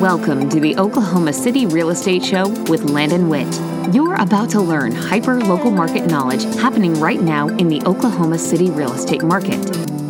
Welcome to the Oklahoma City Real Estate Show with Landon Witt. You're about to learn hyper local market knowledge happening right now in the Oklahoma City real estate market.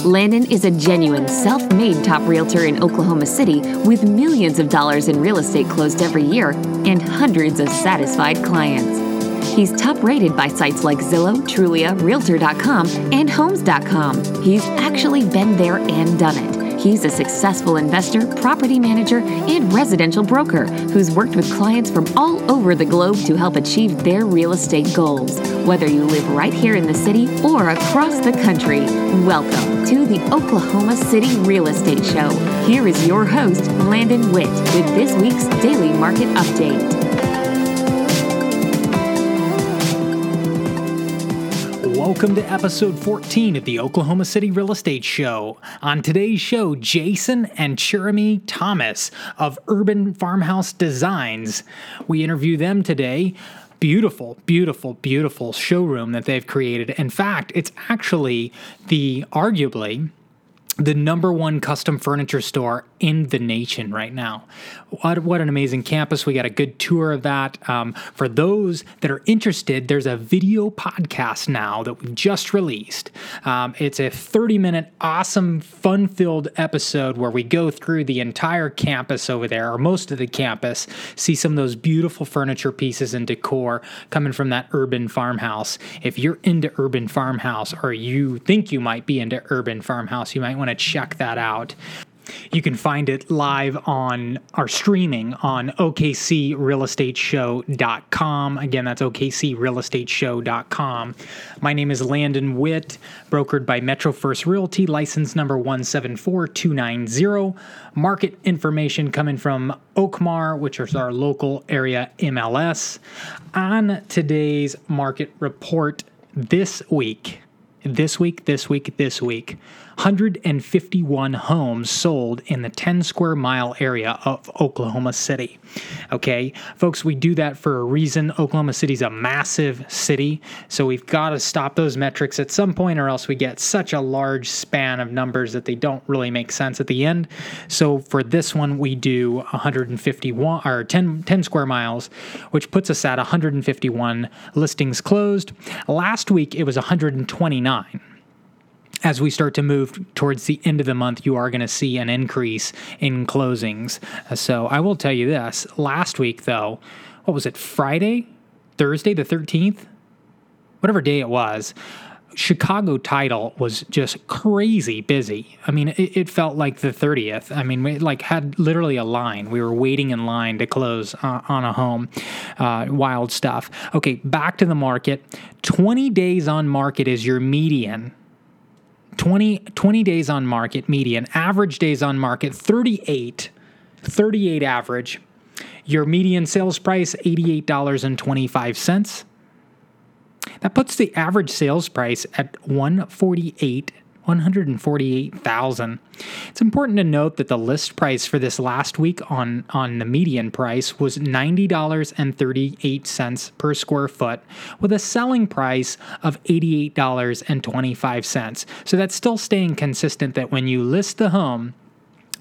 Landon is a genuine self made top realtor in Oklahoma City with millions of dollars in real estate closed every year and hundreds of satisfied clients. He's top rated by sites like Zillow, Trulia, Realtor.com, and Homes.com. He's actually been there and done it. He's a successful investor, property manager, and residential broker who's worked with clients from all over the globe to help achieve their real estate goals. Whether you live right here in the city or across the country, welcome to the Oklahoma City Real Estate Show. Here is your host, Landon Witt, with this week's Daily Market Update. Welcome to episode 14 of the Oklahoma City Real Estate Show. On today's show, Jason and Cherami Thomas of Urban Farmhouse Designs. We interview them today. Beautiful, beautiful, beautiful showroom that they've created. In fact, it's actually the arguably the number one custom furniture store in the nation right now. What, what an amazing campus. We got a good tour of that. Um, for those that are interested, there's a video podcast now that we've just released. Um, it's a 30 minute, awesome, fun filled episode where we go through the entire campus over there, or most of the campus, see some of those beautiful furniture pieces and decor coming from that urban farmhouse. If you're into urban farmhouse or you think you might be into urban farmhouse, you might want to check that out. You can find it live on our streaming on OKCRealEstateShow.com. Again, that's OKCRealEstateShow.com. My name is Landon Witt, brokered by Metro First Realty, license number 174290. Market information coming from Oakmar, which is our local area MLS. On today's market report this week, this week, this week, this week. 151 homes sold in the 10 square mile area of Oklahoma City. Okay, folks, we do that for a reason. Oklahoma City's a massive city, so we've got to stop those metrics at some point, or else we get such a large span of numbers that they don't really make sense at the end. So for this one, we do 151 or 10, 10 square miles, which puts us at 151 listings closed. Last week, it was 129 as we start to move towards the end of the month, you are going to see an increase in closings. So I will tell you this last week, though, what was it, Friday, Thursday, the 13th? Whatever day it was. Chicago title was just crazy busy. I mean, it, it, felt like the 30th. I mean, we like had literally a line. We were waiting in line to close uh, on a home. Uh, wild stuff. Okay, back to the market. 20 days on market is your median 20, 20 days on market median, average days on market 38, 38 average. Your median sales price $88.25. That puts the average sales price at 148 148,000. It's important to note that the list price for this last week on on the median price was $90.38 per square foot with a selling price of $88.25. So that's still staying consistent that when you list the home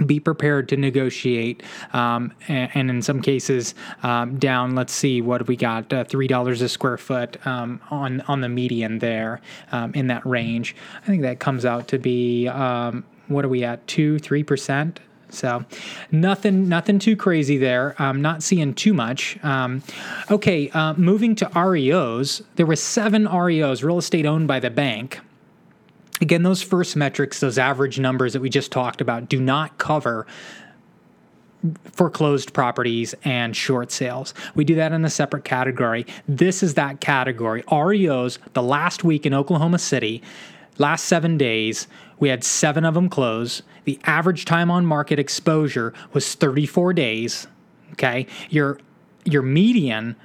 be prepared to negotiate um, and, and, in some cases um, down let's see what we got uh, three dollars a square foot um, on on the median there um, in that range. I think that comes out to be um, what are we at two three percent? So nothing nothing too crazy there. I'm not seeing too much. Um, okay uh, moving to reos there were seven reos real estate owned by the bank Again, those first metrics, those average numbers that we just talked about, do not cover foreclosed properties and short sales. We do that in a separate category. This is that category. REOs, the last week in Oklahoma City, last seven days, we had seven of them close. The average time on market exposure was 34 days. Okay. Your your median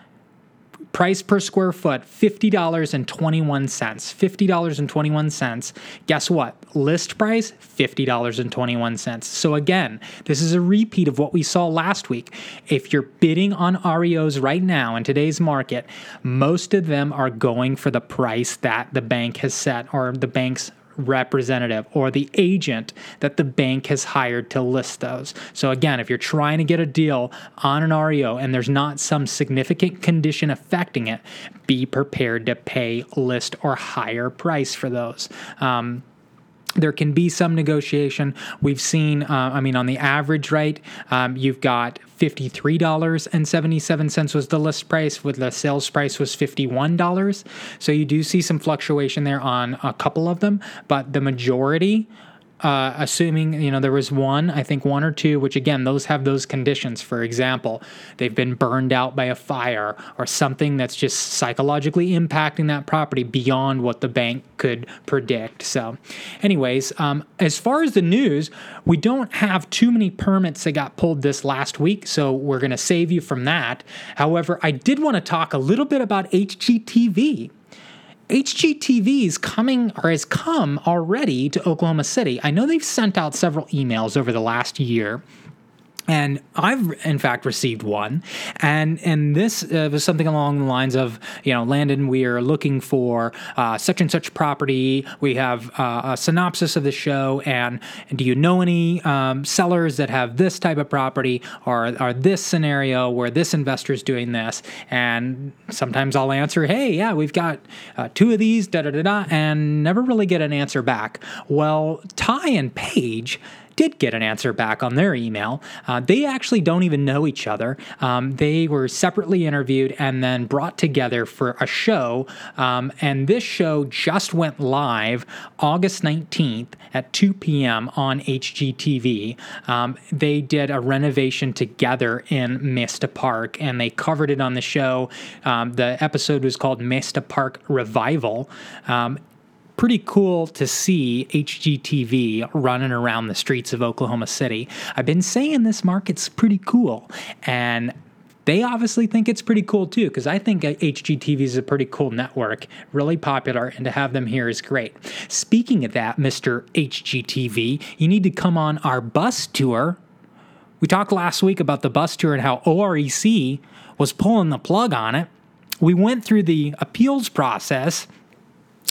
Price per square foot, $50.21. $50.21. Guess what? List price, $50.21. So again, this is a repeat of what we saw last week. If you're bidding on REOs right now in today's market, most of them are going for the price that the bank has set or the bank's representative or the agent that the bank has hired to list those. So, again, if you're trying to get a deal on an REO and there's not some significant condition affecting it, be prepared to pay list or higher price for those. Um, there can be some negotiation. We've seen, uh, I mean, on the average rate, um, you've got $53.77 was the list price, with the sales price was $51. So you do see some fluctuation there on a couple of them, but the majority uh, assuming you know there was one, I think one or two, which again those have those conditions. For example, they've been burned out by a fire or something that's just psychologically impacting that property beyond what the bank could predict. So, anyways, um, as far as the news, we don't have too many permits that got pulled this last week, so we're going to save you from that. However, I did want to talk a little bit about HGTV. HGTV is coming or has come already to Oklahoma City. I know they've sent out several emails over the last year and I've in fact received one, and and this uh, was something along the lines of you know Landon, we are looking for uh, such and such property. We have uh, a synopsis of the show, and, and do you know any um, sellers that have this type of property or or this scenario where this investor is doing this? And sometimes I'll answer, hey, yeah, we've got uh, two of these, da da da da, and never really get an answer back. Well, Ty and Paige did get an answer back on their email. Uh, they actually don't even know each other. Um, they were separately interviewed and then brought together for a show. Um, and this show just went live August 19th at 2 p.m. on HGTV. Um, they did a renovation together in Mesta Park and they covered it on the show. Um, the episode was called Mesta Park Revival. Pretty cool to see HGTV running around the streets of Oklahoma City. I've been saying this market's pretty cool, and they obviously think it's pretty cool too, because I think HGTV is a pretty cool network, really popular, and to have them here is great. Speaking of that, Mr. HGTV, you need to come on our bus tour. We talked last week about the bus tour and how OREC was pulling the plug on it. We went through the appeals process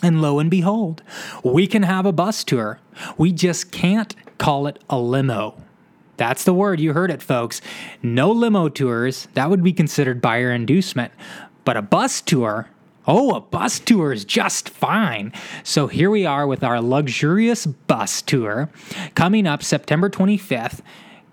and lo and behold, we can have a bus tour. We just can't call it a limo. That's the word. You heard it, folks. No limo tours. That would be considered buyer inducement. But a bus tour, oh, a bus tour is just fine. So here we are with our luxurious bus tour coming up September 25th.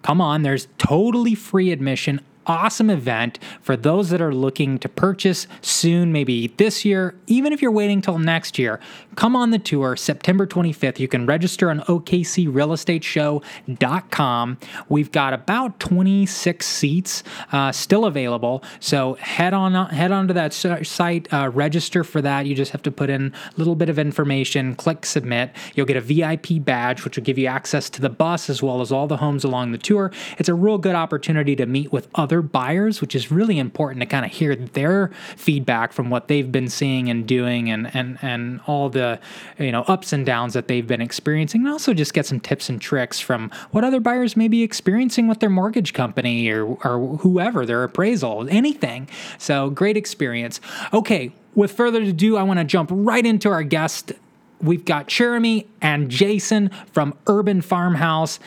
Come on, there's totally free admission awesome event for those that are looking to purchase soon, maybe this year, even if you're waiting till next year. Come on the tour September 25th. You can register on OKCRealEstateShow.com. We've got about 26 seats uh, still available, so head on head on to that site, uh, register for that. You just have to put in a little bit of information, click submit. You'll get a VIP badge, which will give you access to the bus as well as all the homes along the tour. It's a real good opportunity to meet with other buyers, which is really important to kind of hear their feedback from what they've been seeing and doing, and and and all the you know ups and downs that they've been experiencing, and also just get some tips and tricks from what other buyers may be experiencing with their mortgage company or or whoever their appraisal, anything. So great experience. Okay, with further ado, I want to jump right into our guest. We've got Jeremy and Jason from Urban Farmhouse.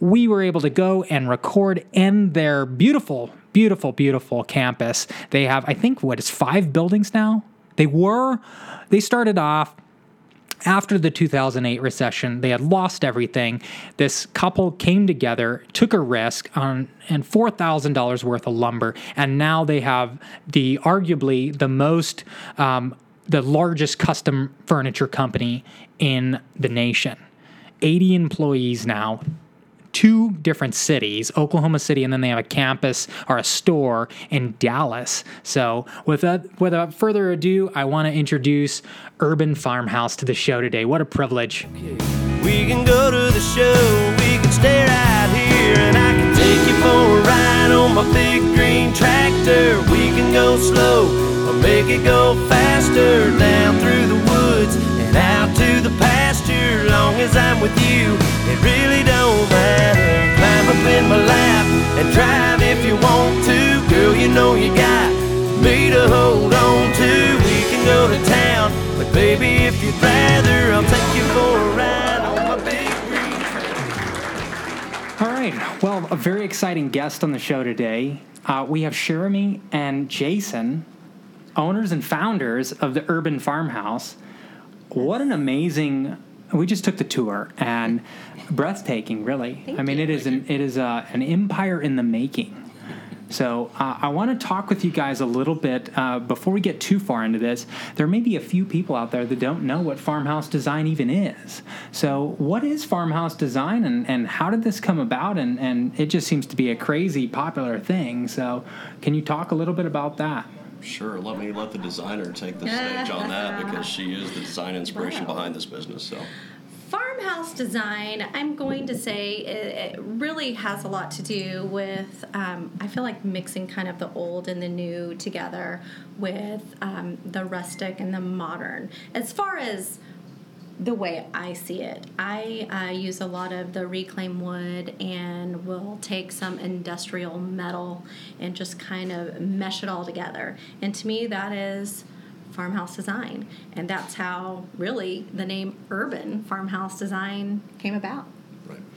We were able to go and record in their beautiful, beautiful, beautiful campus. They have, I think, what is five buildings now? They were, they started off after the 2008 recession, they had lost everything. This couple came together, took a risk on and $4,000 worth of lumber, and now they have the arguably the most um, the largest custom furniture company in the nation. 80 employees now, two different cities, Oklahoma City, and then they have a campus or a store in Dallas. So, without, without further ado, I want to introduce Urban Farmhouse to the show today. What a privilege. We can go to the show, we can stay right here, and I can take you for a ride on my big green tractor. We can go slow or make it go faster down through the woods and out to the pasture. Long as I'm with you, it really in my lap and drive if you want to. Girl, you know you got me to hold on to. We can go to town, but baby, if you'd rather, I'll take you for a ride on my big green. All right. Well, a very exciting guest on the show today. Uh, we have Jeremy and Jason, owners and founders of the Urban Farmhouse. What an amazing we just took the tour and breathtaking, really. Thank I mean, you. it is an it is a, an empire in the making. So uh, I want to talk with you guys a little bit uh, before we get too far into this. There may be a few people out there that don't know what farmhouse design even is. So what is farmhouse design, and, and how did this come about? And and it just seems to be a crazy popular thing. So can you talk a little bit about that? Sure, let me let the designer take the stage on that because she is the design inspiration Wow. behind this business. So, Farmhouse design, I'm going to say, it, it really has a lot to do with, um, I feel like mixing kind of the old and the new together with um, the rustic and the modern. As far as the way I see it, I uh, use a lot of the reclaimed wood and will take some industrial metal and just kind of mesh it all together. And to me, that is farmhouse design. And that's how really the name urban farmhouse design came about.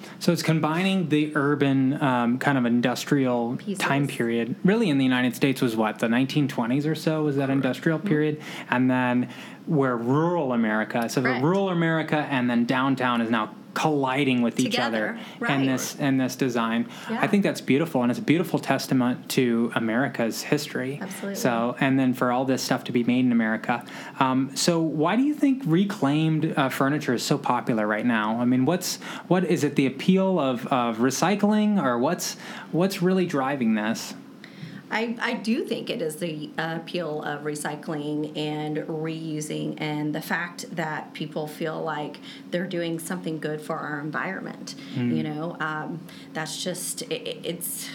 Right. So it's combining the urban um, kind of industrial Pieces. time period. Really, in the United States, was what the 1920s or so was that industrial period, and then where rural America, so Correct. the rural America, and then downtown is now colliding with each Together, other right. in this in this design. Yeah. I think that's beautiful, and it's a beautiful testament to America's history. Absolutely. So, and then for all this stuff to be made in America. Um, so, why do you think reclaimed uh, furniture is so popular right now? I mean, what's what is it? The appeal of, of recycling, or what's what's really driving this? I, I do think it is the uh, appeal of recycling and reusing and the fact that people feel like they're doing something good for our environment. You know, um, that's just, it- it's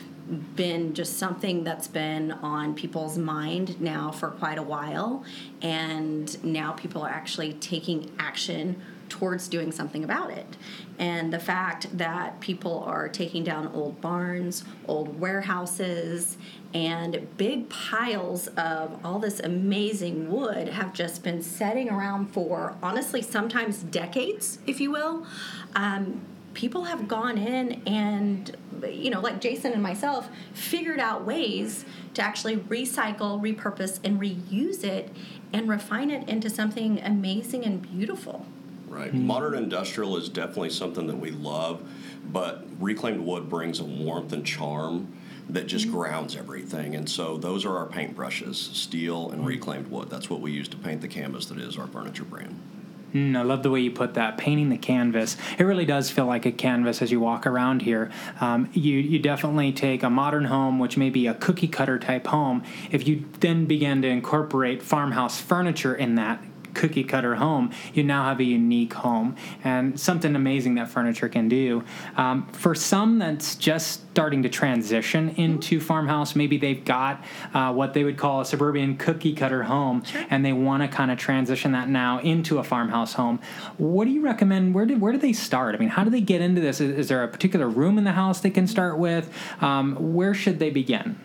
been just something that's been on people's mind now for quite a while. And now people are actually taking action towards doing something about it. And the fact that people are taking down old barns, old warehouses, and big piles of all this amazing wood have just been setting around for honestly sometimes decades, if you will. Um, people have gone in and you know like jason and myself figured out ways to actually recycle repurpose and reuse it and refine it into something amazing and beautiful Right. Modern industrial is definitely something that we love, but reclaimed wood brings a warmth and charm that just grounds everything. And so those are our paint brushes, steel and reclaimed wood. That's what we use to paint the canvas that is our furniture brand. Mm, I love the way you put that. Painting the canvas. It really does feel like a canvas as you walk around here. Um, you you definitely take a modern home, which may be a cookie cutter type home. If you then begin to incorporate farmhouse furniture in that cookie cutter home, you now have a unique home and something amazing that furniture can do. Um, for some that's just starting to transition into farmhouse, maybe they've got uh, what they would call a suburban cookie cutter home and they want to kind of transition that now into a farmhouse home. What do you recommend? Where do, where do they start? I mean, how do they get into this? Is, is there a particular room in the house they can start with? Um, where should they begin?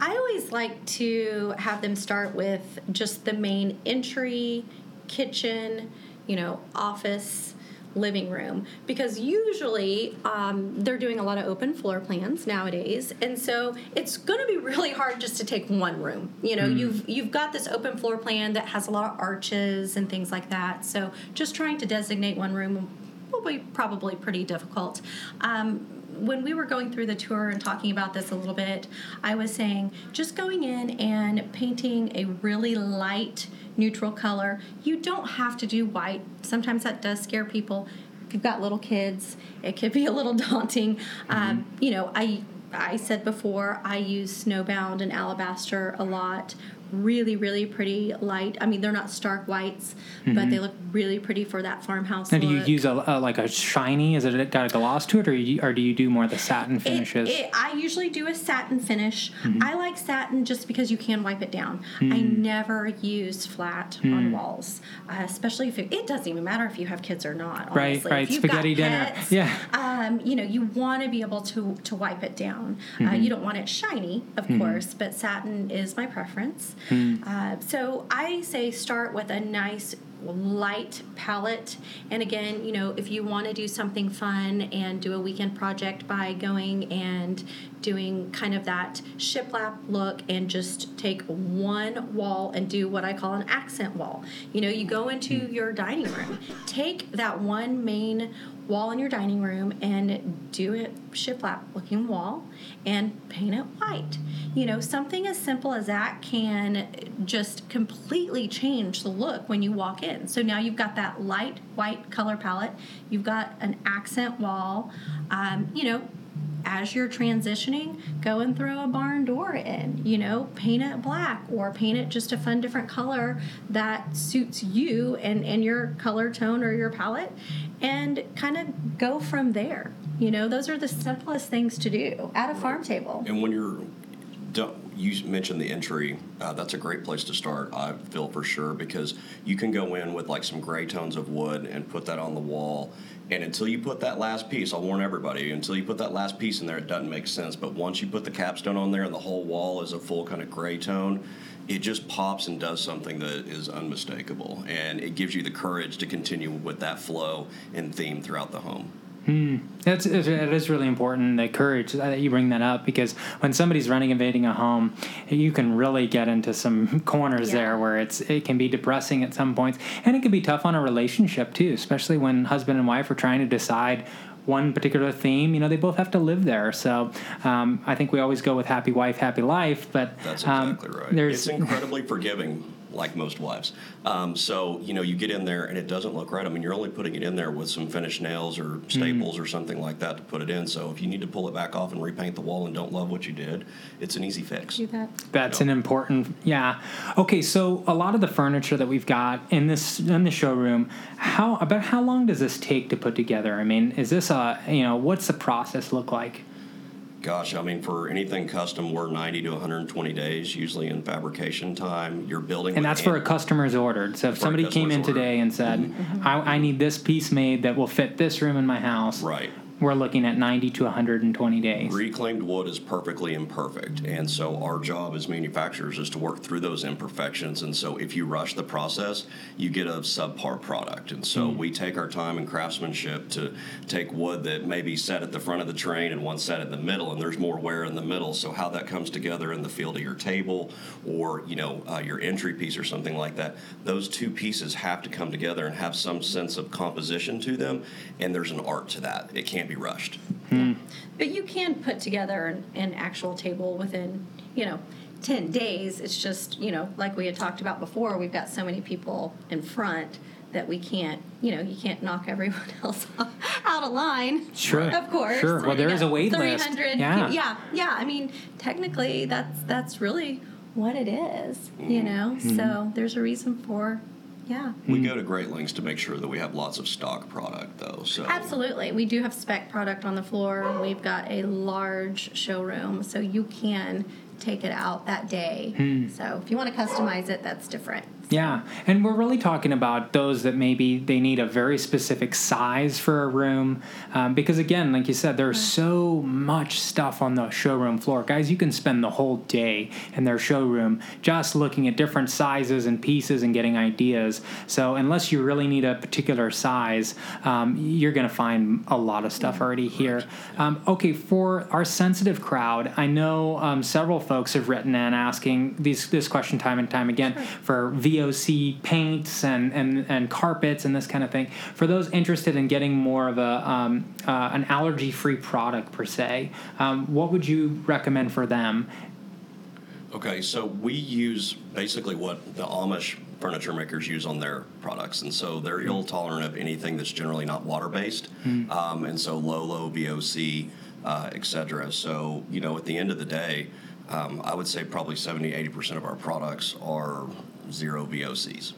I always like to have them start with just the main entry, kitchen, you know, office, living room, because usually um, they're doing a lot of open floor plans nowadays, and so it's going to be really hard just to take one room. You know, you've you've got this open floor plan that has a lot of arches and things like that, so just trying to designate one room will be probably pretty difficult. Um, when we were going through the tour and talking about this a little bit, I was saying just going in and painting a really light neutral color. You don't have to do white. Sometimes that does scare people. If you've got little kids, it could be a little daunting. Um, you know, I I said before I use snowbound and alabaster a lot. Really, really pretty light. I mean, they're not stark whites, but they look really pretty for that farmhouse. Now, do you use a, a like a shiny? Is it got a gloss to it, or you, or do you do more of the satin finishes? it- I usually do a satin finish. Mm-hmm. I like satin just because you can wipe it down. I Mm. never use flat on walls, uh, especially if it, it doesn't even matter if you have kids or not. Right, honestly. right, If you've spaghetti got dinner. pets, Yeah. Um, you know, you want to be able to to wipe it down. Uh, Mm-hmm. you don't want it shiny, of course, but satin is my preference. Mm. Uh, so I say start with a nice light palette. And again, you know, if you want to do something fun and do a weekend project by going and doing kind of that shiplap look and just take one wall and do what I call an accent wall. You know, you go into your dining room, take that one main wall in your dining room and do a shiplap looking wall and paint it white. You know, something as simple as that can just completely change the look when you walk in. So now you've got that light white color palette, you've got an accent wall. Um, you know, as you're transitioning, go and throw a barn door in. You know, paint it black or paint it just a fun different color that suits you and, and your color tone or your palette and kind of go from there. You know, those are the simplest things to do at a farm table. And when you're, don't, you mentioned the entry. Uh, that's a great place to start. I feel for sure because you can go in with like some gray tones of wood and put that on the wall. And until you put that last piece, I'll warn everybody, until you put that last piece in there, it doesn't make sense. But once you put the capstone on there and the whole wall is a full kind of gray tone, it just pops and does something that is unmistakable. And it gives you the courage to continue with that flow and theme throughout the home. Hmm. That's it is really important the courage uh, that you bring that up because when somebody's running invading a home, you can really get into some corners Yeah. there where it's it can be depressing at some points, and it can be tough on a relationship too, especially when husband and wife are trying to decide one particular theme. You know, they both have to live there, so um, I think we always go with happy wife, happy life. But That's um, exactly right. There's It's incredibly forgiving, like most wives. Um, so you know, you get in there and it doesn't look right. I mean, you're only putting it in there with some finished nails or staples or something like that to put it in. So if you need to pull it back off and repaint the wall and don't love what you did, it's an easy fix. Do that. That's No. an important, yeah. Okay, so a lot of the furniture that we've got in this in the showroom, how about how long does this take to put together? I mean, is this a you know what's the process look like? Gosh, I mean, for anything custom, we're 90 to 120 days, usually in fabrication time. You're building, And that's for a hand- customer's ordered. So if somebody came in order. today and said, mm-hmm. I, "I need this piece made that will fit this room in my house," Right. We're looking at ninety to one hundred and twenty days. Reclaimed wood is perfectly imperfect, and so our job as manufacturers is to work through those imperfections. And so, if you rush the process, you get a subpar product. And so, we take our time and craftsmanship to take wood that may be set at the front of the train and one set in the middle, and there's more wear in the middle. So, how that comes together in the field of your table or you know uh, your entry piece or something like that, those two pieces have to come together and have some sense of composition to them. And there's an art to that. It can't be rushed. But you can put together an, an actual table within, you know, 10 days. It's just, you know, like we had talked about before, we've got so many people in front that we can't, you know, you can't knock everyone else out of line. Sure. Of course. Sure. Well, there You is a know, wait list. 300 Yeah. pe- yeah. Yeah. I mean, technically, that's that's really what it is, you know? Mm-hmm. So there's a reason for, yeah. We go to great lengths to make sure that we have lots of stock product, though. So Absolutely. We do have spec product on the floor. We've got a large showroom, so you can take it out that day. Hmm. So if you want to customize it, that's different. Yeah, and we're really talking about those that maybe they need a very specific size for a room, um, because again, like you said, there's so much stuff on the showroom floor. Guys, you can spend the whole day in their showroom just looking at different sizes and pieces and getting ideas. So unless you really need a particular size, um, you're going to find a lot of stuff already here. Um, okay, for our sensitive crowd, I know um, several folks have written in asking these this question time and time again for VOC paints and, and, and carpets and this kind of thing. For those interested in getting more of a um, uh, an allergy free product per se, um, what would you recommend for them? Okay, so we use basically what the Amish furniture makers use on their products, and so they're ill tolerant of anything that's generally not water based, um, and so low, low VOC, uh, et cetera. So you know, at the end of the day, um, I would say probably 70, 80 percent of our products are zero VOCs.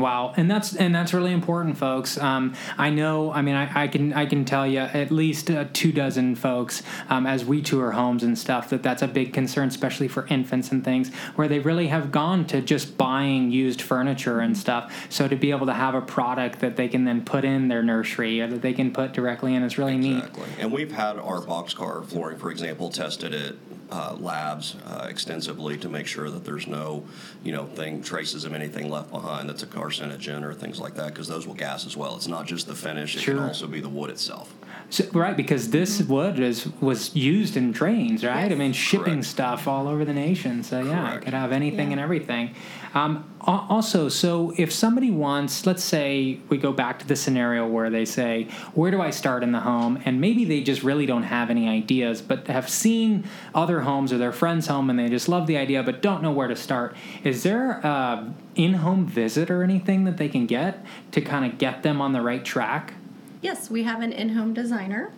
Wow, and that's and that's really important, folks. Um, I know. I mean, I, I can I can tell you at least uh, two dozen folks um, as we tour homes and stuff that that's a big concern, especially for infants and things, where they really have gone to just buying used furniture and stuff. So to be able to have a product that they can then put in their nursery or that they can put directly in is really neat. Exactly. And we've had our boxcar flooring, for example, tested at uh, labs uh, extensively to make sure that there's no, you know, thing traces of anything left behind that's a carcinogen or things like that, because those will gas as well. It's not just the finish; it Sure. can also be the wood itself. So, right, because this wood is was used in trains, right? I mean, shipping Correct. stuff all over the nation. So yeah, it could have anything Yeah. and everything. Um, also, so if somebody wants, let's say we go back to the scenario where they say, "Where do I start in the home?" and maybe they just really don't have any ideas, but have seen other homes or their friend's home and they just love the idea, but don't know where to start. Is there a in-home visit or anything that they can get to kind of get them on the right track? Yes, we have an in home designer,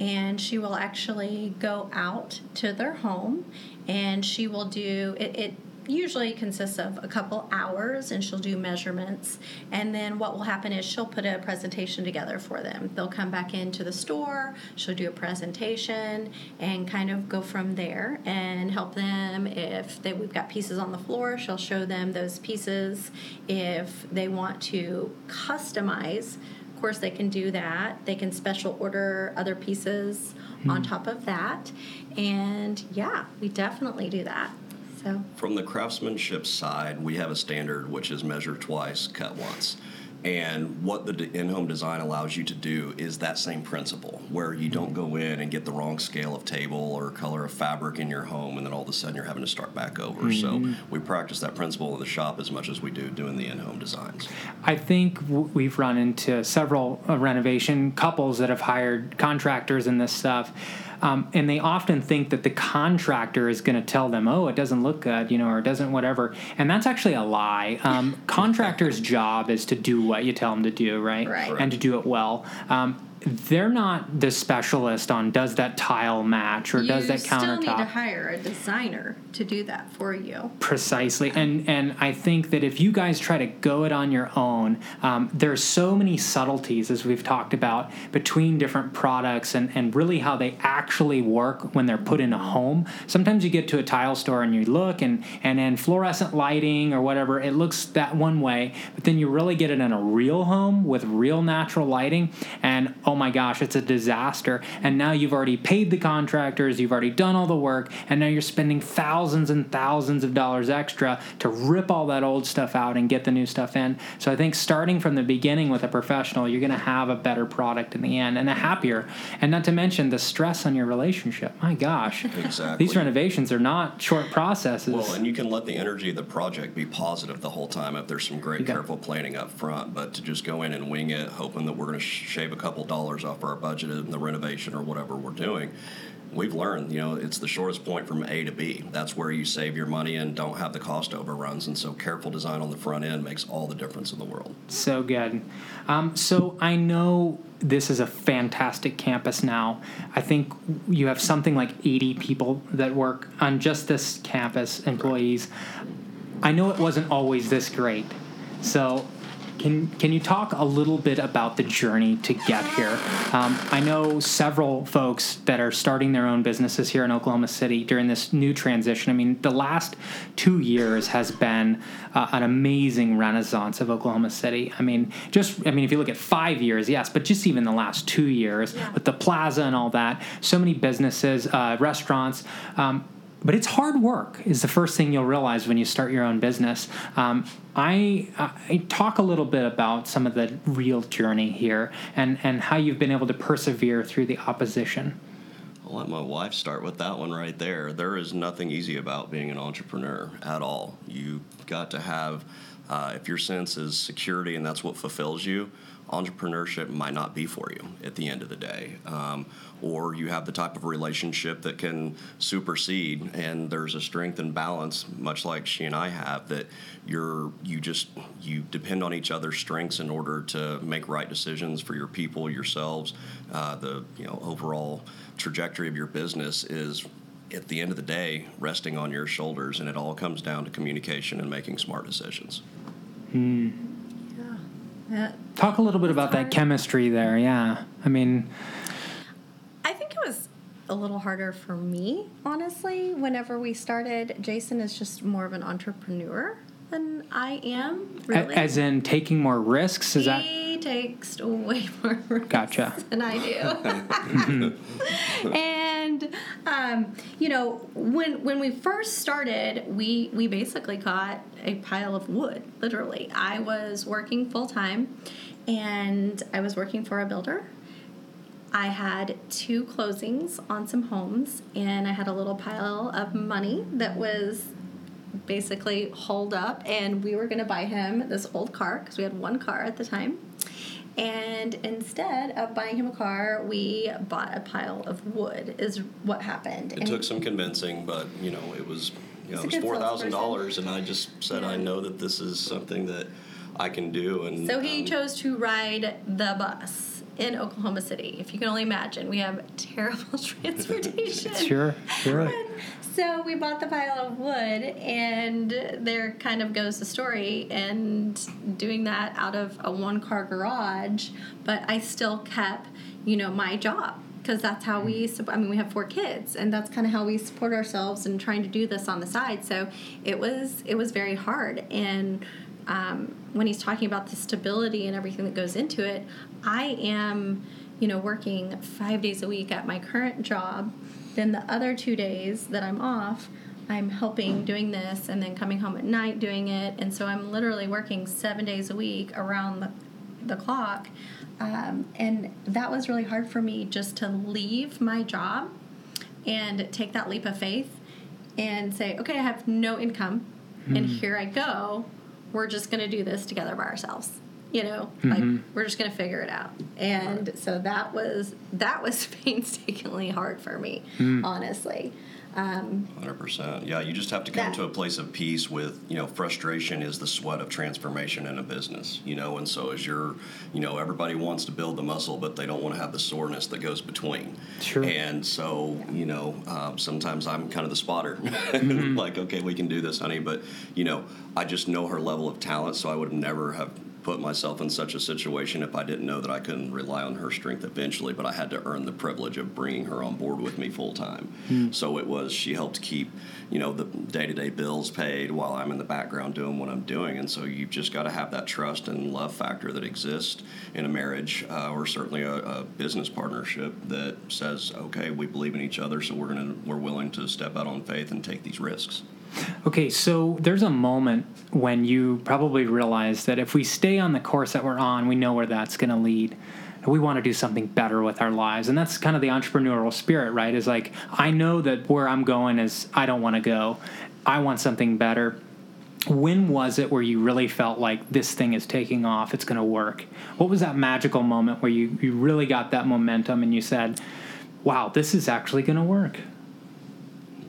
and she will actually go out to their home and she will do it. it usually consists of a couple hours and she'll do measurements and then what will happen is she'll put a presentation together for them they'll come back into the store she'll do a presentation and kind of go from there and help them if they we've got pieces on the floor she'll show them those pieces if they want to customize of course, they can do that. They can special order other pieces hmm. on top of that. And yeah, we definitely do that. So, From the craftsmanship side, we have a standard which is measure twice, cut once. And what the in-home design allows you to do is that same principle, where you don't go in and get the wrong scale of table or color of fabric in your home, and then all of a sudden you're having to start back over. So we practice that principle in the shop as much as we do doing the in-home designs. I think we've run into several uh, renovation couples that have hired contractors and this stuff. Um, and they often think that the contractor is going to tell them, oh, it doesn't look good, you know, or it doesn't whatever. And that's actually a lie. Um, contractor's job is to do what you tell them to do, right? Right. And to do it well. Um, they're not the specialist on does that tile match or you does that countertop. You still need to hire a designer to do that for you. Precisely, and and I think that if you guys try to go it on your own, um, there's so many subtleties as we've talked about between different products and and really how they actually work when they're put in a home. Sometimes you get to a tile store and you look and and then fluorescent lighting or whatever, it looks that one way, but then you really get it in a real home with real natural lighting, and oh my gosh, it's a disaster. And now you've already paid the contractors, you've already done all the work, and now you're spending thousands and thousands of dollars extra to rip all that old stuff out and get the new stuff in. So I think starting from the beginning with a professional, you're going to have a better product in the end and a happier. And not to mention the stress on your relationship. My gosh. Exactly. These renovations are not short processes. Well, and you can let the energy of the project be positive the whole time if there's some great, careful planning up front. But to just go in and wing it, hoping that we're going to shave a couple dollars off our budget in the renovation or whatever we're doing, we've learned, you know, it's the shortest point from A to B. That's where you save your money and don't have the cost overruns. And so, careful design on the front end makes all the difference in the world. So good. Um, so I know this is a fantastic campus now. I think you have something like 80 people that work on just this campus, employees. I know it wasn't always this great. So can can you talk a little bit about the journey to get here? Um, I know several folks that are starting their own businesses here in Oklahoma City during this new transition. I mean, the last two years has been uh, an amazing renaissance of Oklahoma City. I mean, just I mean, if you look at five years, yes, but just even the last two years with the plaza and all that, so many businesses, uh, restaurants. Um, but it's hard work is the first thing you'll realize when you start your own business um, I, I talk a little bit about some of the real journey here and, and how you've been able to persevere through the opposition I'll let my wife start with that one right there. There is nothing easy about being an entrepreneur at all. You've got to have, uh, if your sense is security and that's what fulfills you, entrepreneurship might not be for you at the end of the day. Um, or you have the type of relationship that can supersede, and there's a strength and balance, much like she and I have, that you're you just you depend on each other's strengths in order to make right decisions for your people, yourselves. Uh, the you know overall trajectory of your business is at the end of the day resting on your shoulders and it all comes down to communication and making smart decisions hmm. Yeah. talk a little bit about that chemistry there yeah i mean I think it was a little harder for me, honestly, whenever we started. Jason is just more of an entrepreneur than I am, really. as in taking more risks is that he takes way more risks Gotcha. than I do. and um, you know when when we first started we we basically got a pile of wood literally i was working full time and i was working for a builder i had two closings on some homes and i had a little pile of money that was basically holed up and we were going to buy him this old car because we had one car at the time and instead of buying him a car, we bought a pile of wood. Is what happened. It And- took some convincing, but you know, it was you know, it was four thousand dollars, and I just said Yeah. I know that this is something that I can do, and So he um, chose to ride the bus in Oklahoma City. If you can only imagine, we have terrible transportation. Sure, sure. So we bought the pile of wood, and there kind of goes the story. And doing that out of a one car garage, but I still kept, you know, my job because that's how we. Mm. sup- I mean, we have four kids, and that's kind of how we support ourselves and trying to do this on the side. So it was it was very hard. And um, when he's talking about the stability and everything that goes into it, I am, you know, working five days a week at my current job. Then the other two days that I'm off, I'm helping doing this and then coming home at night doing it. And so I'm literally working seven days a week around the, the clock. Um, and that was really hard for me just to leave my job and take that leap of faith and say, okay, I have no income and here I go. We're just going to do this together by ourselves. You know, like mm-hmm. we're just going to figure it out. And so that was that was painstakingly hard for me, hmm. honestly. Um, Hundred percent. Yeah, you just have to come That- to a place of peace with you know frustration is the sweat of transformation in a business. You know, and so as you're, you know, everybody wants to build the muscle, but they don't want to have the soreness that goes between. Sure. And so you know, um, sometimes I'm kind of the spotter. like, okay, we can do this, honey, but you know, I just know her level of talent, so I would never have put myself in such a situation if I didn't know that I couldn't rely on her strength eventually, but I had to earn the privilege of bringing her on board with me full time. So it was, she helped keep, you know, the day to day bills paid while I'm in the background doing what I'm doing. And so you've just got to have that trust and love factor that exists in a marriage uh, or certainly a, a business partnership that says, okay, we believe in each other, so we're going to, we're willing to step out on faith and take these risks. Okay, so there's a moment when you probably realize that if we stay on the course that we're on, we know where that's going to lead. We want to do something better with our lives. And that's kind of the entrepreneurial spirit, right? Is like, I know that where I'm going is I don't want to go. I want something better. When was it where you really felt like this thing is taking off? It's going to work? What was that magical moment where you, you really got that momentum and you said, wow, this is actually going to work?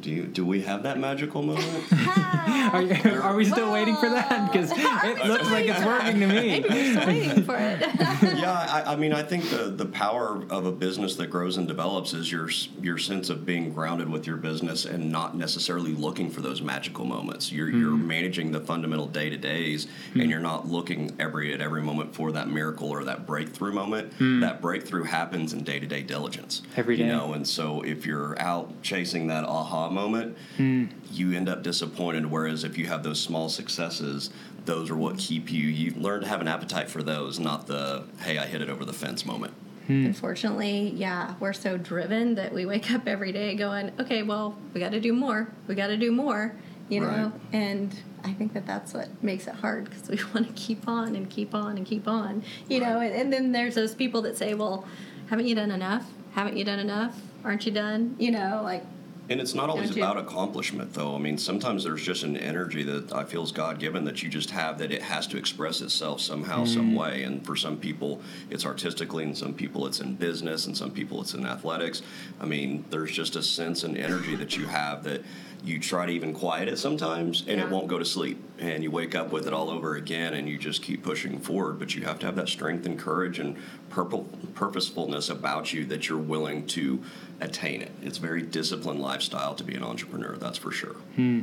Do you, do we have that magical moment? Are, you, are we still waiting for that? Because it looks like it's working to me. maybe we're still waiting for it. yeah, I, I mean, I think the, the power of a business that grows and develops is your your sense of being grounded with your business and not necessarily looking for those magical moments. You're you're mm-hmm. managing the fundamental day to days, and mm-hmm. you're not looking every at every moment for that miracle or that breakthrough moment. Mm. That breakthrough happens in day to day diligence. Every you know, and so if you're out chasing that aha moment, hmm. you end up disappointed. Whereas if you have those small successes, those are what keep you. You learn to have an appetite for those, not the "Hey, I hit it over the fence" moment. Hmm. Unfortunately, yeah, we're so driven that we wake up every day going, okay, well, we got to do more. We got to do more, you know? And I think that that's what makes it hard because we want to keep on and keep on and keep on, you know? And, and then there's those people that say, well, haven't you done enough? Haven't you done enough? Aren't you done? You know, like, And it's not always about accomplishment, though. I mean, sometimes there's just an energy that I feel is God given that you just have that it has to express itself somehow, some hmm. way. And for some people, it's artistically, and some people, it's in business, and some people, it's in athletics. I mean, there's just a sense and energy that you have that you try to even quiet it sometimes, and it won't go to sleep. And you wake up with it all over again, and you just keep pushing forward. But you have to have that strength and courage and purple, purposefulness about you that you're willing to attain it. It's very disciplined lifestyle to be an entrepreneur, that's for sure. Hmm.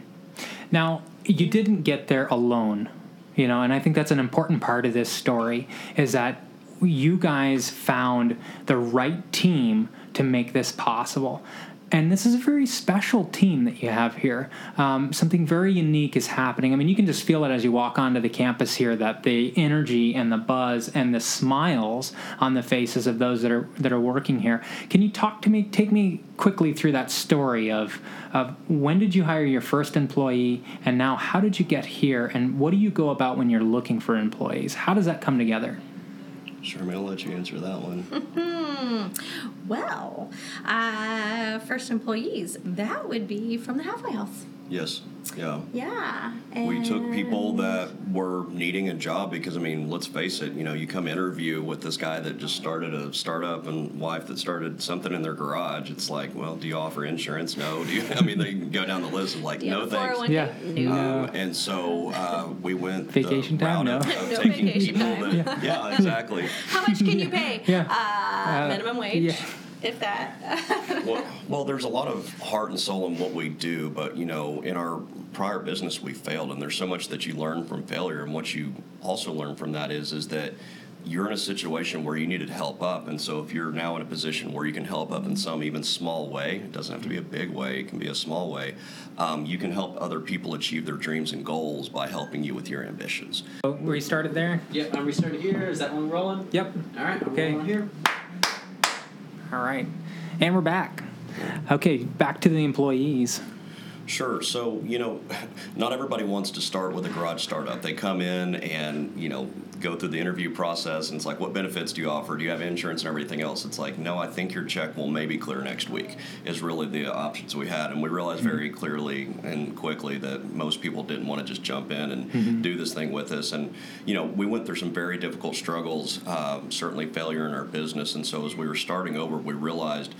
Now, you didn't get there alone, you know, and I think that's an important part of this story is that you guys found the right team to make this possible. And this is a very special team that you have here. Um, something very unique is happening. I mean, you can just feel it as you walk onto the campus here that the energy and the buzz and the smiles on the faces of those that are that are working here. Can you talk to me? Take me quickly through that story of of when did you hire your first employee, and now how did you get here, and what do you go about when you're looking for employees? How does that come together? I'm gonna let you answer that one. Well, uh, first employees, that would be from the halfway house. Yes, yeah. Yeah. We took people that were needing a job because I mean, let's face it. You know, you come interview with this guy that just started a startup and wife that started something in their garage. It's like, well, do you offer insurance? No. Do you? I mean, they can go down the list of like, Do you no have a thanks. Yeah. No. No. Um, and so uh, we went Vacation the time? route of, No. of No taking vacation people time. that yeah, exactly. How much can you pay? Yeah. Uh, Uh, minimum wage, yeah. If that. well, well, there's a lot of heart and soul in what we do, but you know, in our prior business, we failed, and there's so much that you learn from failure, and what you also learn from that is is that you're in a situation where you needed help up, and so if you're now in a position where you can help up in some even small way, it doesn't have to be a big way, it can be a small way. Um, you can help other people achieve their dreams and goals by helping you with your ambitions. We started there. Yep, I'm restarted here. Is that one rolling? Yep. All right, I'm Okay. rolling here. All right. And we're back. Okay, back to the employees. Sure. So, you know, not everybody wants to start with a garage startup. They come in and, you know, go through the interview process and it's like, what benefits do you offer? Do you have insurance and everything else? It's like, no, I think your check will maybe clear next week, is really the options we had. And we realized very clearly and quickly that most people didn't want to just jump in and do this thing with us. And, you know, we went through some very difficult struggles, um, certainly failure in our business. And so as we were starting over, we realized,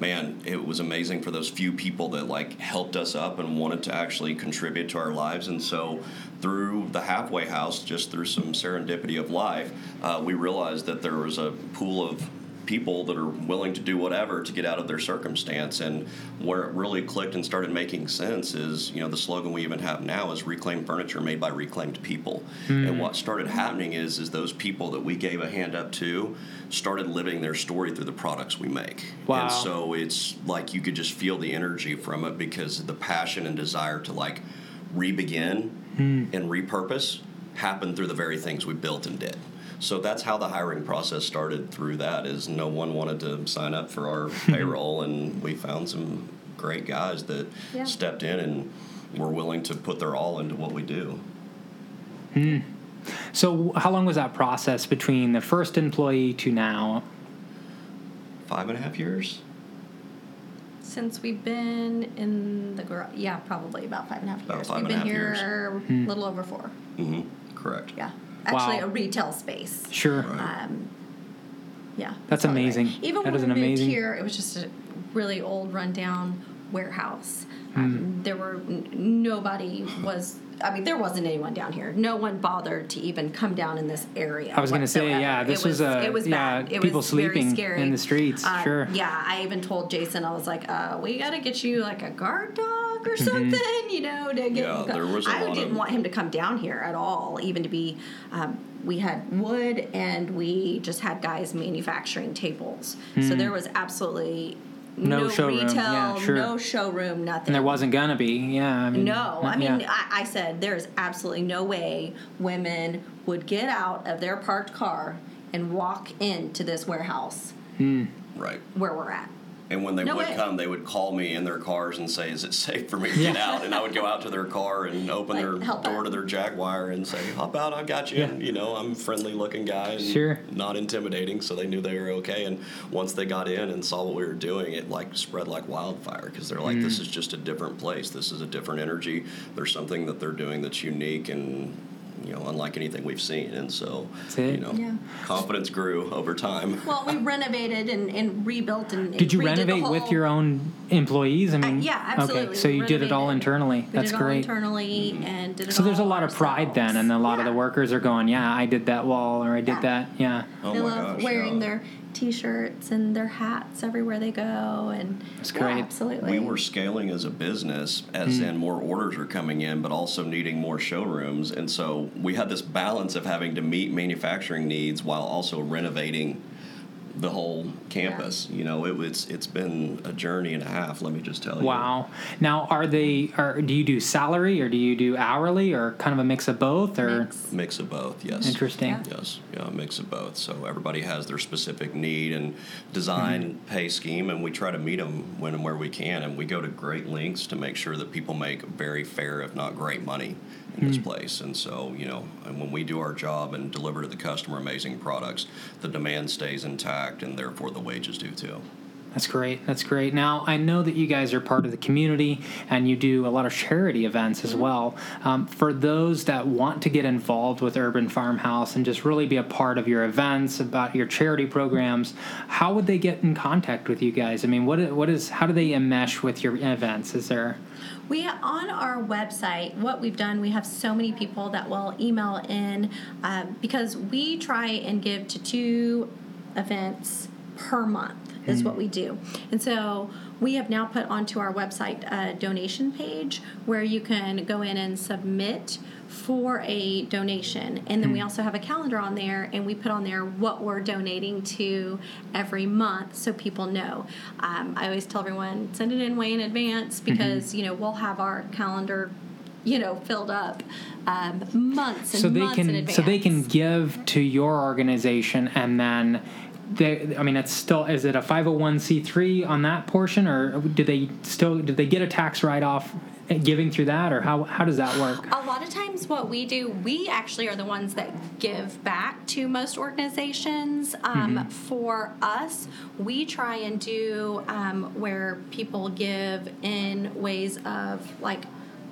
man, it was amazing for those few people that like helped us up and wanted to actually contribute to our lives. And so, through the halfway house, just through some serendipity of life, uh, we realized that there was a pool of people that are willing to do whatever to get out of their circumstance. And where it really clicked and started making sense is, you know, the slogan we even have now is reclaimed furniture made by reclaimed people. And hmm. what started happening is, is those people that we gave a hand up to started living their story through the products we make. Wow. And so it's like you could just feel the energy from it because the passion and desire to like re-begin hmm. and repurpose happened through the very things we built and did. So that's how the hiring process started through that is no one wanted to sign up for our payroll and we found some great guys that Yeah. stepped in and were willing to put their all into what we do. Hmm. So, how long was that process between the first employee to now? Five and a half years? Since we've been in the garage, yeah, probably about five and a half About years. five we've and a been half here a little over four. Mm-hmm. Correct. Yeah, actually Wow. a retail space. Sure. Right. Um, yeah, That's probably amazing. right. Even That when is we an moved amazing- here, it was just a really old, rundown warehouse. Hmm. Um, there were n- nobody was. I mean, there wasn't anyone down here. No one bothered to even come down in this area. I was gonna say, yeah, this it was a- it was yeah, bad. It people was very sleeping scary. in the streets, Uh, sure. Yeah, I even told Jason, I was like, uh, "We got to get you like a guard dog Mm-hmm. or something, you know, to get." Yeah, there was a I lot didn't of- want him to come down here at all, even to be. Um, we had wood, and we just had guys manufacturing tables. So there was absolutely Hmm. No no, showroom, retail, yeah, sure. no showroom, nothing. And there wasn't gonna be, yeah. I mean, No, I mean, yeah. I, I said there's absolutely no way women would get out of their parked car and walk into this warehouse hmm. Right. where we're at. And when they No would way. come, they would call me in their cars and say, "Is it safe for me to get out?" And I would go out to their car and open Like, their door out. to their Jaguar and say, "Hop out, I got you." Yeah. And, you know, I'm a friendly-looking guy and Sure. not intimidating, so they knew they were okay. And once they got in and saw what we were doing, it like spread like wildfire because they're like, "This Mm. is just a different place. This is a different energy. There's something that they're doing that's unique and." You know, unlike anything we've seen, and so you know, Yeah. confidence grew over time. Well, we renovated and, and rebuilt and, and Did you redid the renovate with your own employees? I Uh, mean, yeah, absolutely. Okay, so you did it all internally. We That's did it all great. internally and did it So there's a lot of pride then, and a lot of the workers are going, "Yeah, I did that wall, or I did Yeah. that." Yeah, Oh they my love gosh, wearing yeah. their t-shirts and their hats everywhere they go, and That's yeah, absolutely. We were scaling as a business, as hmm. in more orders are coming in, but also needing more showrooms. And so we had this balance of having to meet manufacturing needs while also renovating the whole campus. You know, it, it's it's been a journey and a half. Let me just tell you. Wow. Now, are they? Are do you do salary or do you do hourly or kind of a mix of both or? Mix. Mix of both. Yes. Interesting. Yeah. Yes, yeah, a mix of both. So everybody has their specific need and design and pay scheme, and we try to meet them when and where we can, and we go to great lengths to make sure that people make very fair, if not great, money in this mm. place. And so, you know, and when we do our job and deliver to the customer amazing products, the demand stays intact, and therefore the wages do too. That's great. That's great. Now, I know that you guys are part of the community and you do a lot of charity events as well. Um, for those that want to get involved with Urban Farmhouse and just really be a part of your events, about your charity programs, how would they get in contact with you guys? I mean, what what is how do they enmesh with your events? Is there We on our website, what we've done, we have so many people that will email in um, because we try and give to two events per month is hmm. what we do, and so we have now put onto our website a donation page where you can go in and submit for a donation. And then we hmm. also have a calendar on there and we put on there what we're donating to every month so people know. Um, i always tell everyone send it in way in advance hmm. because you know we'll have our calendar you know filled up um, months and so they months in can advance so they can give to your organization and then they i mean it's still is it a 501c3 on that portion or do they still do they get a tax write-off giving through that or how how does that work? A lot of times what we do we actually are the ones that give back to most organizations um, for us. We try and do um, where people give in ways of like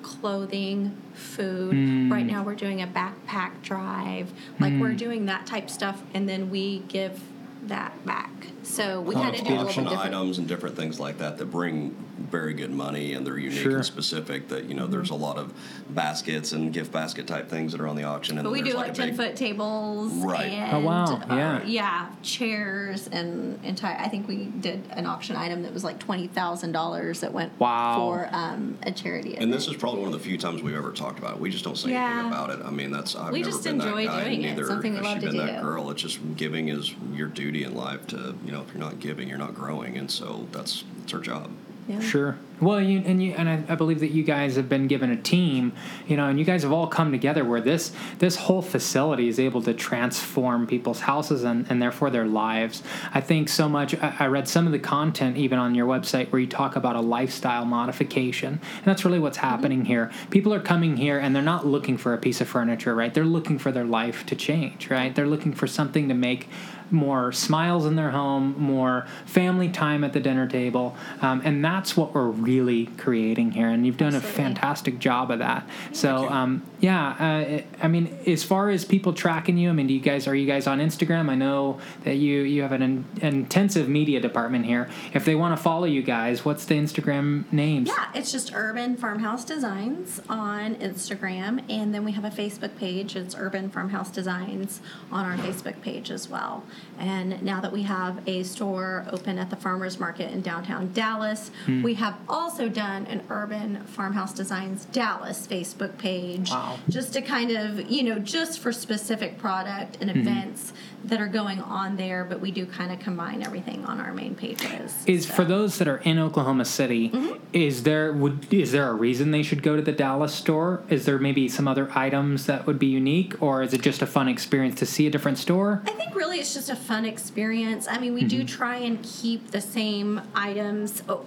clothing food. Mm. Right now we're doing a backpack drive. Like we're mm. doing that type stuff and then we give that back. So we kind of do a little auction different items and different things like that that bring very good money and they're unique Sure. and specific. That you know, there's a lot of baskets and gift basket type things that are on the auction. And But we do like, like a ten big, foot tables Right. and Oh, wow. uh, Yeah. yeah chairs and entire. I think we did an auction item that was like twenty thousand dollars that went Wow. for um, a charity. And this is probably one of the few times we've ever talked about it. We just don't say Yeah. anything about it. I mean, that's I've We never just been enjoy that guy. doing it. Neither Something we has love she to been that do. girl. It's just giving is your duty in life. To you know, if you're not giving, you're not growing, and so that's it's her job. Yeah. Sure. Well, you, and you and I, I believe that you guys have been given a team, you know, and you guys have all come together where this this whole facility is able to transform people's houses and, and therefore their lives. I think so much. I, I read some of the content even on your website where you talk about a lifestyle modification, and that's really what's happening here. People are coming here and they're not looking for a piece of furniture, right? They're looking for their life to change, right? They're looking for something to make more smiles in their home, more family time at the dinner table, um, and that's what we're really creating here. And you've done a fantastic job of that. So, um, yeah, uh, I mean, as far as people tracking you, I mean, do you guys are you guys on Instagram? I know that you you have an, in, intensive media department here. If they want to follow you guys, what's the Instagram names? Yeah, it's just Urban Farmhouse Designs on Instagram, and then we have a Facebook page. It's Urban Farmhouse Designs on our Facebook page as well. And now that we have a store open at the Farmers Market in downtown Dallas, Hmm. we have also done an Urban Farmhouse Designs Dallas Facebook page, Wow. Just to kind of you know just for specific product and Mm-hmm. events that are going on there. But we do kind of combine everything on our main pages. Is So- for those that are in Oklahoma City, Mm-hmm. is there would is there a reason they should go to the Dallas store? Is there maybe some other items that would be unique, or is it just a fun experience to see a different store? I think really it's just a fun experience. I mean, we do try and keep the same items. Oh,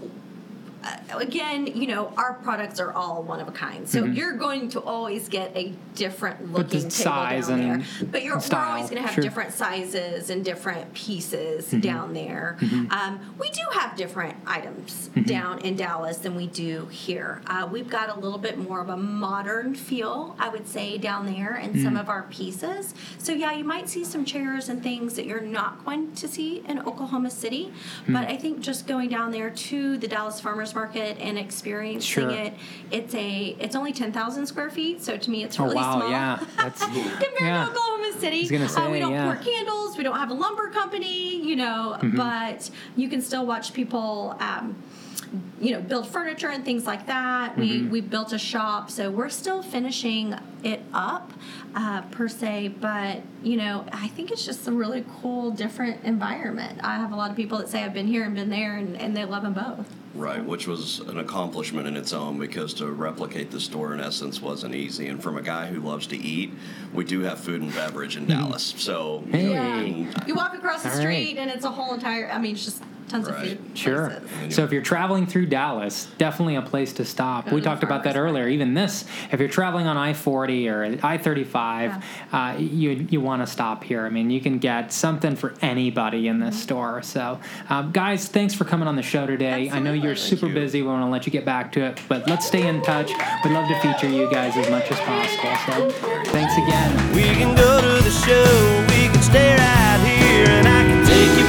uh, again, you know, our products are all one of a kind, so you're going to always get a different looking table size down and- there. But you're and we're always going to have sure. different sizes and different pieces Mm-hmm. down there. Um, we do have different items Mm-hmm. down in Dallas than we do here. Uh, we've got a little bit more of a modern feel, I would say, down there in some Mm. of our pieces. So yeah, you might see some chairs and things that you're not going to see in Oklahoma City. Hmm. But I think just going down there to the Dallas Farmers Market and experiencing Sure. it, it's a it's only ten thousand square feet. So to me, it's really Oh really wow, small. yeah, that's Compared Yeah. to Oklahoma City, was gonna uh, we don't yeah. pour candles. We don't have a lumber company, you know. Mm-hmm. But you can still watch people. Um, you know, build furniture and things like that. We we built a shop, so we're still finishing it up uh, per se. But you know, I think it's just a really cool, different environment. I have a lot of people that say I've been here and been there, and, and they love them both. Right, which was an accomplishment in its own because to replicate the store in essence wasn't easy. And from a guy who loves to eat, we do have food and beverage in Dallas. So you know, Hey. you You walk across the All right. street, and it's a whole entire. I mean, it's just tons of Right. food. Sure. places. So if you're traveling through Dallas, definitely a place to stop. Go we to talked about that earlier. Even this, if you're traveling on I-40 or I-35, uh, you you want to stop here. I mean, you can get something for anybody in Mm-hmm. this store. So, um, guys, thanks for coming on the show today. I know you're Absolutely. super you. busy. We want to let you get back to it, but let's stay in touch. We'd love to feature you guys as much as possible. So, thanks again. We can go to the show, we can stay right here, and I can take you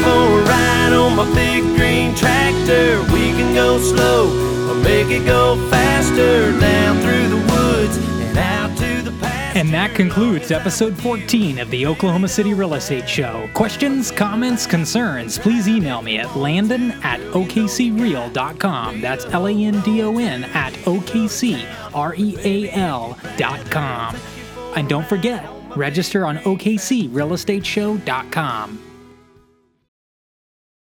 for a ride on my big green tractor. We can go slow or make it go faster down through the woods and out to the pasture. And that concludes episode 14 of the Oklahoma City Real Estate Show. Questions, comments, concerns, please email me at landon at okcreal.com. That's L A N D O N at okcreal.com. And don't forget, register on okcrealestateshow.com.